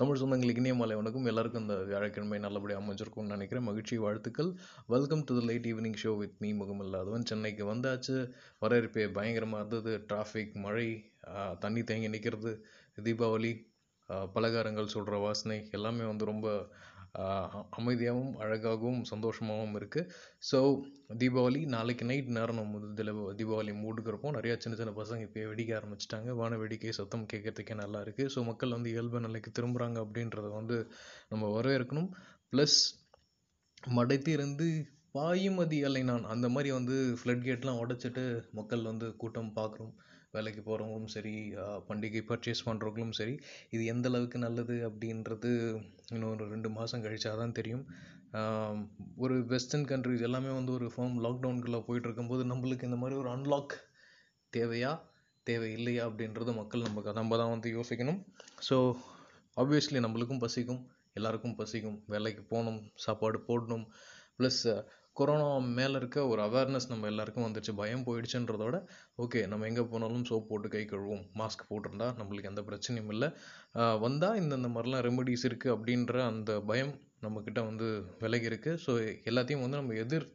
தமிழ் சொந்தங்களுக்கு இனிய மாலை வணக்கம். எல்லாருக்கும் இந்த வியாழக்கிழமை நல்லபடியாக அமைஞ்சிருக்கும்னு நினைக்கிறேன். மகிழ்ச்சி வாழ்த்துக்கள். Welcome to the light evening show with me முகமில்லாதவன். சென்னைக்கு வந்தாச்சு. வரவேற்பே பயங்கரமாக இருந்தது. டிராஃபிக் மழை தண்ணி தேங்கி நிற்கிறது தீபாவளி பலகாரங்கள் சொல்கிற வாசனை எல்லாமே வந்து ரொம்ப அமைதியாகவும் அழகாகவும் சந்தோஷமாகவும் இருக்குது ஸோ தீபாவளி நாளைக்கு நைட் நேரம் நம்ம இதில் தீபாவளி மூடுக்கிறப்போ நிறையா சின்ன சின்ன பசங்க இப்போ வெடிக்க ஆரம்பிச்சிட்டாங்க. வான வேடிக்கை சத்தம் கேட்கறதுக்கே நல்லா இருக்குது ஸோ மக்கள் வந்து இயல்பு நிலைக்கு திரும்புகிறாங்க அப்படின்றத வந்து நம்ம வரவேற்கணும். ப்ளஸ் மடைத்திருந்து பாயுமதி அலை நான் அந்த மாதிரி வந்து ஃப்ளட் கேட்லாம் உடைச்சிட்டு மக்கள் வந்து கூட்டம் பார்க்குறோம். வேலைக்கு போகிறவங்களும் சரி பண்டிகை பர்ச்சேஸ் பண்ணுறவங்களும் சரி இது எந்த அளவுக்கு நல்லது அப்படின்றது இன்னும் ஒரு ரெண்டு மாதம் கழிச்சா தான் தெரியும் ஒரு வெஸ்டர்ன் கண்ட்ரிஸ் எல்லாமே வந்து ஒரு ஃபார்ம் லாக்டவுன்குள்ளே போயிட்டு இருக்கும்போது நம்மளுக்கு இந்த மாதிரி ஒரு அன்லாக் தேவையா தேவை இல்லையா அப்படின்றது மக்கள் நமக்கு நம்ம தான் வந்து யோசிக்கணும். ஸோ ஆப்வியஸ்லி நம்மளுக்கும் பசிக்கும் எல்லாருக்கும் பசிக்கும். வேலைக்கு போகணும் சாப்பாடு போடணும் ப்ளஸ் கொரோனா மேலே இருக்க ஒரு அவேர்னஸ் நம்ம எல்லாருக்கும் வந்துச்சு பயம் போயிடுச்சுன்றதோட ஓகே நம்ம எங்கே போனாலும் சோப் போட்டு கை கழுவோம் மாஸ்க் போட்டிருந்தா நம்மளுக்கு எந்த பிரச்சனையும் இல்லை. வந்தால் இந்தந்த மாதிரிலாம் ரெமெடிஸ் இருக்குது அப்படின்ற அந்த பயம் நம்மக்கிட்ட வந்து விலகி இருக்குது ஸோ எல்லாத்தையும் வந்து நம்ம எதிர்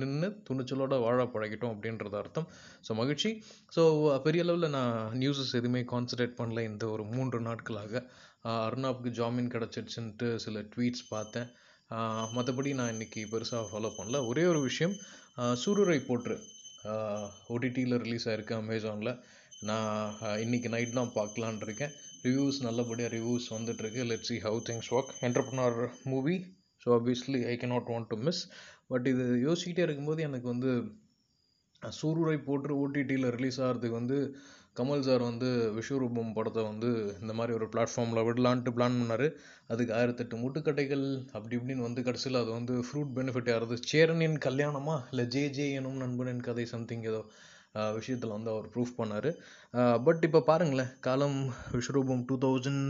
நின்று துணிச்சலோட வாழ பழகிட்டோம் அப்படின்றது அர்த்தம். ஸோ மகிழ்ச்சி. ஸோ பெரிய அளவில் நான் நியூஸஸ் எதுவுமே கான்சன்ட்ரேட் பண்ணல இந்த ஒரு மூன்று நாட்களாக. ஆஹ் ஜாமீன் கிடச்சிருச்சுன்ட்டு சில ட்வீட்ஸ் பார்த்தேன். மற்றபடி நான் இன்னைக்கு பெருசாக ஃபாலோ பண்ணல. ஒரே ஒரு விஷயம் சூருரை சூரரை போற்று. ஓடிடியில் ரிலீஸ் ஆகிருக்கு அமேசானில் நான் இன்றைக்கி இன்னைக்கு நைட் தான் பார்க்கலான் இருக்கேன். ரிவ்யூஸ் நல்லபடியாக ரிவ்யூஸ் வந்துட்டுருக்கு let see how things work entrepreneur movie so obviously I cannot want to miss but இது யோசிக்கிட்டே இருக்கும்போது எனக்கு வந்து சூருரை போட்டு ஓடிடியில் ரிலீஸ் ஆகிறதுக்கு வந்து கமல் சார் வந்து விஸ்வரூபம் படத்தை வந்து இந்த மாதிரி ஒரு பிளாட்ஃபார்மில் விடலான்ட்டு பிளான் பண்ணார். அதுக்கு ஆயிரத்தெட்டு முட்டுக்கட்டைகள் அப்படி இப்படின்னு வந்து கடைசியில் அது வந்து ஃப்ரூட் பெனிஃபிட் ஆகிறது சேரனின் கல்யாணமா? இல்லை ஜே ஜே எனும் நண்பனின் கதை சம்திங் ஏதோ விஷயத்தில் வந்து அவர் ப்ரூஃப் பண்ணார். பட் இப்போ பாருங்களேன் காலம் Vishwaroopam two thousand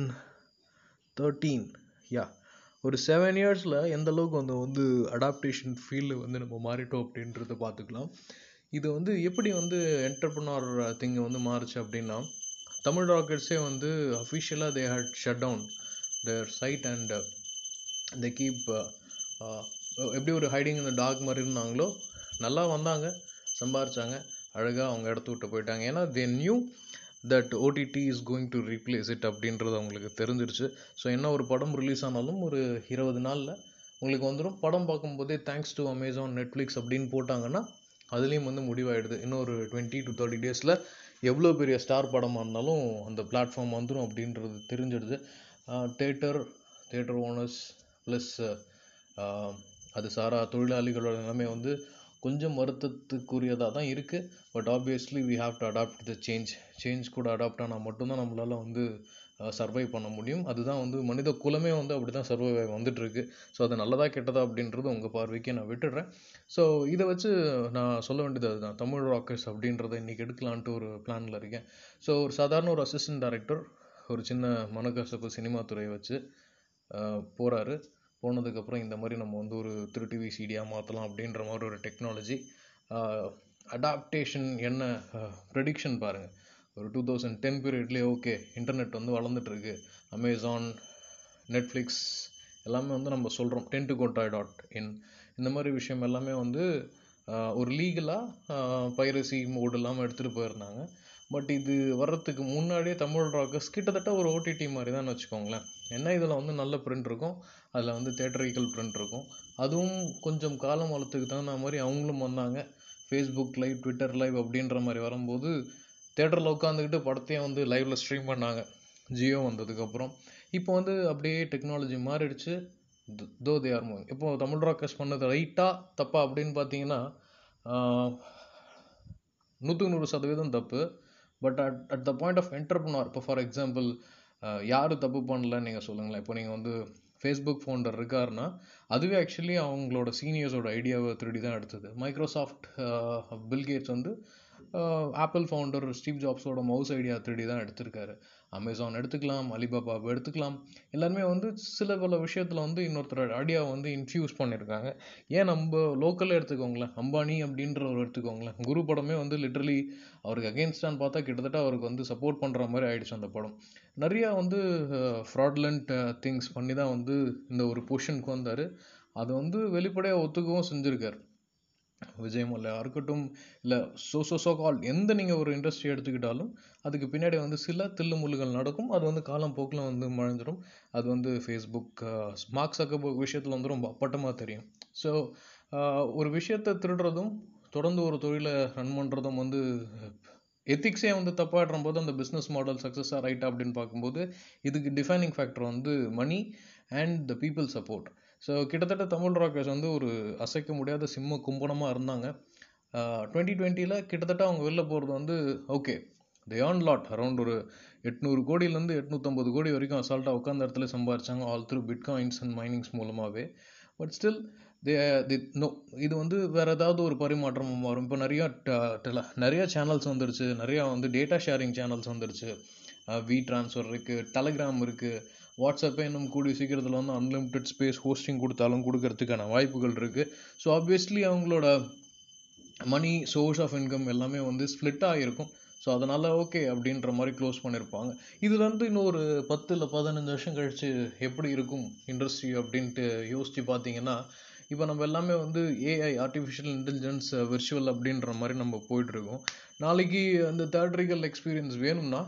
thirteen yeah ஒரு செவன் இயர்ஸில் எந்த அளவுக்கு வந்து வந்து அடாப்டேஷன் ஃபீல்டு வந்து நம்ம மாறிட்டோம் அப்படின்றத பார்த்துக்கலாம். இது வந்து எப்படி வந்து என்டர்பிரனார் திங்கை வந்து மாறுச்சு அப்படின்னா தமிழ் ராக்கெட்ஸே வந்து அஃபிஷியலாக they had shut down their site and they keep எப்படி ஒரு ஹைடிங் இந்த டாக் மாதிரி இருந்தாங்களோ நல்லா வந்தாங்க சம்பாரிச்சாங்க அழகாக அவங்க இடத்து விட்டு போயிட்டாங்க. ஏன்னா they knew that OTT is going to replace it அப்படின்றது அவங்களுக்கு தெரிஞ்சிருச்சு. ஸோ என்ன ஒரு படம் ரிலீஸ் ஆனாலும் ஒரு இருபது நாளில் உங்களுக்கு வந்துடும் படம் பார்க்கும்போதே தேங்க்ஸ் டு அமேசான் நெட்ஃப்ளிக்ஸ் அப்படின்னு போட்டாங்கன்னா அதுலேயும் வந்து முடிவாயிடுது. இன்னும் ஒரு டுவெண்ட்டி டு தேர்ட்டி டேஸில் எவ்வளோ பெரிய ஸ்டார் படமாக இருந்தாலும் அந்த பிளாட்ஃபார்ம் வந்துடும் அப்படின்றது தெரிஞ்சிடுது. தேட்டர் தேட்டர் ஓனர்ஸ் ப்ளஸ் அது சாரா தொழிலாளிகளோட நிலைமை வந்து கொஞ்சம் வருத்தத்துக்குரியதாக தான் இருக்குது but obviously we have to adapt the change change கூட அடாப்ட் ஆனால் மட்டும்தான் நம்மளால் வந்து சர்வை பண்ண முடியும். அதுதான் வந்து மனித குலமே வந்து அப்படி தான் சர்வை வந்துட்டுருக்கு. ஸோ அது நல்லதா கெட்டதா அப்படின்றது உங்கள் பார்வைக்கு நான் விட்டுடுறேன். ஸோ இதை வச்சு நான் சொல்ல வேண்டியது அதுதான். தமிழ் ராக்கர்ஸ் அப்படின்றத இன்றைக்கி எடுக்கலான்ட்டு ஒரு பிளானில் இருக்கேன். ஸோ ஒரு சாதாரண ஒரு அசிஸ்டன்ட் டைரக்டர் ஒரு சின்ன மனக்கசப்பு சினிமா துறையை வச்சு போகிறாரு போனதுக்கப்புறம் இந்த மாதிரி நம்ம வந்து ஒரு திரு டிவி சிடியாக மாற்றலாம் அப்படின்ற மாதிரி ஒரு டெக்னாலஜி அடாப்டேஷன் என்ன ப்ரெடிக்ஷன் பாருங்கள் ஒரு டூ தௌசண்ட் டென் பீரியட்லேயே ஓகே இன்டர்நெட் வந்து வளர்ந்துட்டுருக்கு. அமேசான் நெட்ஃப்ளிக்ஸ் எல்லாமே வந்து நம்ம சொல்கிறோம் டென் டு கோட்டாய் டாட் இன் இந்த மாதிரி விஷயம் எல்லாமே வந்து ஒரு லீகலாக பைரசி மோடு இல்லாமல் எடுத்துகிட்டு போயிருந்தாங்க. பட் இது வர்றதுக்கு முன்னாடியே தமிழ் ராக்கர்ஸ் கிட்டத்தட்ட ஒரு ஓடிடி மாதிரி தான் வச்சுக்கோங்களேன். என்ன இதில் வந்து நல்ல பிரிண்ட் இருக்கும். அதில் வந்து தேட்டரிக்கல் பிரிண்ட் இருக்கும். அதுவும் கொஞ்சம் காலம் வளர்த்துக்கு தகுந்த மாதிரி அவங்களும் வந்தாங்க. ஃபேஸ்புக் லைவ் ட்விட்டர் லைவ் அப்படின்ற மாதிரி வரும்போது தேட்டரில் உட்காந்துக்கிட்டு படத்தையும் வந்து லைவ்ல ஸ்ட்ரீம் பண்ணாங்க. ஜியோ வந்ததுக்கப்புறம் இப்போ வந்து அப்படியே டெக்னாலஜி மாறிடுச்சு. தோ தே ஆர் மூவிங் இப்போ தமிழ் ராக்கர்ஸ் பண்ணது ரைட்டாக தப்பா அப்படின்னு பார்த்தீங்கன்னா நூற்றுக்கு நூறு சதவீதம் தப்பு. But at at the point of entrepreneur இப்போ ஃபார் எக்ஸாம்பிள் யார் தப்பு பண்ணலன்னு நீங்கள் சொல்லுங்களேன். இப்போ நீங்கள் வந்து ஃபேஸ்புக் ஃபவுண்டர் இருக்காருன்னா அதுவே ஆக்சுவலி அவங்களோட சீனியர்ஸோட ஐடியாவை திருடி தான் எடுத்தது. மைக்ரோசாஃப்ட் பில்கேட்ஸ் வந்து ஆப்பிள் ஃபவுண்டர் ஸ்டீவ் ஜாப்ஸோட மவுஸ் ஐடியா த்ரீடி தான் எடுத்திருக்காரு. அமேசான் எடுத்துக்கலாம் அலிபாபா எடுத்துக்கலாம். எல்லாருமே வந்து சில பல விஷயத்தில் வந்து இன்னொருத்தர் ஐடியா வந்து இன்ஃபியூஸ் பண்ணியிருக்காங்க ஏன் நம்ம லோக்கலில் எடுத்துக்கோங்களேன் அம்பானி அப்படின்றவர் எடுத்துக்கோங்களேன். குரு படமே வந்து லிட்ரலி அவருக்கு அகேன்ஸ்டான்னு பார்த்தா கிட்டத்தட்ட அவருக்கு வந்து சப்போர்ட் பண்ணுற மாதிரி ஆயிடுச்சு அந்த படம். நிறையா வந்து ஃப்ராட்லண்ட் திங்ஸ் பண்ணி தான் வந்து இந்த ஒரு பொசிஷனுக்கு வந்தார். அதை வந்து வெளிப்படையாக ஒத்துக்கவும் செஞ்சுருக்கார். விஜய் மல்லையா இருக்கட்டும் இல்லை சோ சோ சோ கால் எந்த நீங்கள் ஒரு இண்டஸ்ட்ரி எடுத்துக்கிட்டாலும் அதுக்கு பின்னாடி வந்து சில தில்லு முள்ளுகள் நடக்கும். அது வந்து காலம் போக்கில் வந்து மறைஞ்சிடும் அது வந்து ஃபேஸ்புக் மார்க் சக்கபர்க் விஷயத்தில் வந்து ரொம்ப அப்பட்டமாக தெரியும். ஸோ ஒரு விஷயத்தை திருடுறதும் தொடர்ந்து ஒரு தொழிலை ரன் பண்ணுறதும் வந்து எத்திக்ஸே வந்து தப்பாடுற போது அந்த பிஸ்னஸ் மாடல் சக்ஸஸாக ரைட்டா அப்படின்னு பார்க்கும்போது இதுக்கு டிஃபைனிங் ஃபேக்டர் வந்து money and the people support so கிட்டத்தட்ட தமிழ் ராக்கர்ஸ் வந்து ஒரு அசைக்க முடியாத சிம்ம கும்பனமாக இருந்தாங்க. டுவெண்ட்டி டுவெண்ட்டியில் கிட்டத்தட்ட அவங்க வெளில போகிறது வந்து okay they earn lot around ஒரு எட்நூறு கோடியிலேருந்து எட்நூற்றம்பது கோடி வரைக்கும் அசால்ட்டாக உட்காந்த இடத்துல சம்பாரிச்சாங்க all through bitcoins and minings மூலமாகவே but still they the know இது வந்து வேறு ஏதாவது ஒரு பரிமாற்றம் வரும் இப்போ நிறையா நிறையா சேனல்ஸ் வந்துருச்சு. நிறையா வந்து டேட்டா ஷேரிங் சேனல்ஸ் வந்துருச்சு. வி ட்ரான்ஸ்ஃபர் இருக்குது டெலகிராம் இருக்குது வாட்ஸ்அப்பே இன்னும் கூடிய சீக்கிரத்தில் வந்து அன்லிமிட்டெட் ஸ்பேஸ் ஹோஸ்டிங் கொடுத்தாலும் கொடுக்கறதுக்கான வாய்ப்புகள் இருக்குது ஸோ ஆப்வியஸ்லி அவங்களோட மணி சோர்ஸ் ஆஃப் இன்கம் எல்லாமே வந்து ஸ்ப்ளிட் ஆகிருக்கும் ஸோ அதனால் ஓகே அப்படின்ற மாதிரி க்ளோஸ் பண்ணியிருப்பாங்க இதுலேருந்து இன்னொரு பத்து இல்லை பதினஞ்சு வருஷம் கழித்து எப்படி இருக்கும் இண்டஸ்ட்ரி அப்படின்ட்டு யோசித்து பார்த்தீங்கன்னா இப்போ நம்ம எல்லாமே வந்து ஏஐ ஆர்டிஃபிஷியல் இன்டெலிஜென்ஸ் விர்ச்சுவல் அப்படின்ற மாதிரி நம்ம போயிட்டுருக்கோம். நாளைக்கு அந்த தேட்ரிக்கல் எக்ஸ்பீரியன்ஸ் வேணும்னா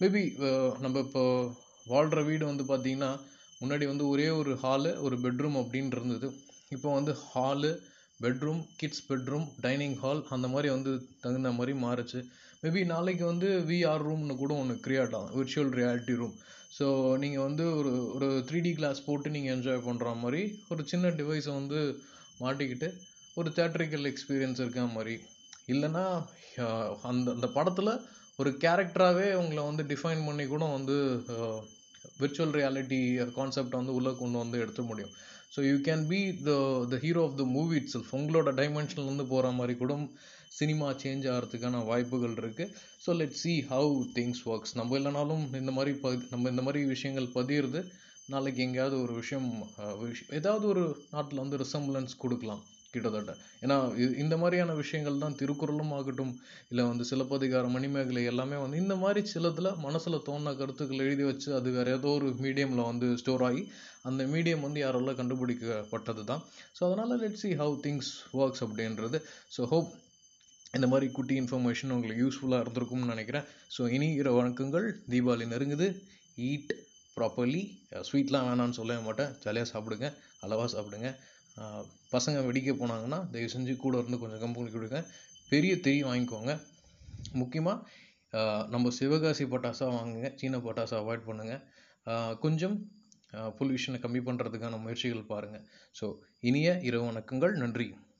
மேபி நம்ம இப்போ வாழ்கிற வீடு வந்து பார்த்திங்கன்னா முன்னாடி வந்து ஒரே ஒரு ஹாலு ஒரு பெட்ரூம் அப்படின்னு இருந்தது. இப்போ வந்து hall bedroom kids bedroom dining hall அந்த மாதிரி வந்து தகுந்த மாதிரி மாறுச்சு. மேபி நாளைக்கு வந்து விஆர் ரூம்னு கூட ஒன்று கிரியேட் ஆகும் விர்ச்சுவல் ரியாலிட்டி ரூம் ஸோ நீங்கள் வந்து ஒரு ஒரு த்ரீ டி கிளாஸ் போட்டு நீங்கள் என்ஜாய் பண்ணுற மாதிரி ஒரு சின்ன டிவைஸை வந்து மாட்டிக்கிட்டு ஒரு தேட்ரிக்கல் எக்ஸ்பீரியன்ஸ் இருக்க மாதிரி. இல்லைன்னா அந்த அந்த படத்தில் ஒரு கேரக்டராகவே உங்களை வந்து டிஃபைன் பண்ணி கூட வந்து விர்ச்சுவல் ரியாலிட்டி கான்செப்டை வந்து உள்ளே கொண்டு வந்து எடுத்த முடியும். So you can be the the hero of the movie itself உங்களோட டைமென்ஷன்லேருந்து போகிற மாதிரி கூட சினிமா சேஞ்ச் ஆகிறதுக்கான வாய்ப்புகள் இருக்குது so let see how things works நம்ம இல்லைனாலும் இந்த மாதிரி ப நம்ம இந்த மாதிரி விஷயங்கள் பதியிறது நாளைக்கு எங்கேயாவது ஒரு விஷயம் ஏதாவது ஒரு நாட்டில் வந்து ரிசம்பிளன்ஸ் கொடுக்கலாம். கிட்டத்தட்ட. ஏன்னா இந்த மாதிரியான விஷயங்கள் தான் திருக்குறளும் ஆகட்டும் இல்லை வந்து சிலப்பதிகார மணிமேகலை எல்லாமே வந்து இந்த மாதிரி சிலத்தில் மனசில் தோணுன கருத்துக்கள் எழுதி வச்சு அது வேறு ஏதோ ஒரு மீடியமில் வந்து ஸ்டோர் ஆகி அந்த மீடியம் வந்து யாரெல்லாம் கண்டுபிடிக்கப்பட்டது தான் ஸோ அதனால் let see how things works அப்படின்றது. ஸோ ஹோப் இந்த மாதிரி குட்டி இன்ஃபர்மேஷன் உங்களுக்கு யூஸ்ஃபுல்லாக இருந்திருக்கும்னு நினைக்கிறேன். ஸோ இனி இர வணக்கங்கள். தீபாவளி நெருங்குது. ஈட் ப்ராப்பர்லி ஸ்வீட்லாம் வேணான்னு சொல்லவே மாட்டேன். ஜாலியாக சாப்பிடுங்க. அளவாக சாப்பிடுங்க. பசங்க வெடிக்க போனாங்கன்னா தயவு செஞ்சு கூட இருந்து கொஞ்சம் கம்பெனி கொடுங்க. பெரிய திரி வாங்கிக்கோங்க. முக்கியமாக நம்ம சிவகாசி பட்டாசாக வாங்குங்க. சீன பட்டாசை அவாய்ட் பண்ணுங்கள் கொஞ்சம் பொல்யூஷனை கம்மி பண்ணுறதுக்கான முயற்சிகள் பாருங்கள் ஸோ இனிய இரவு வணக்கங்கள். நன்றி.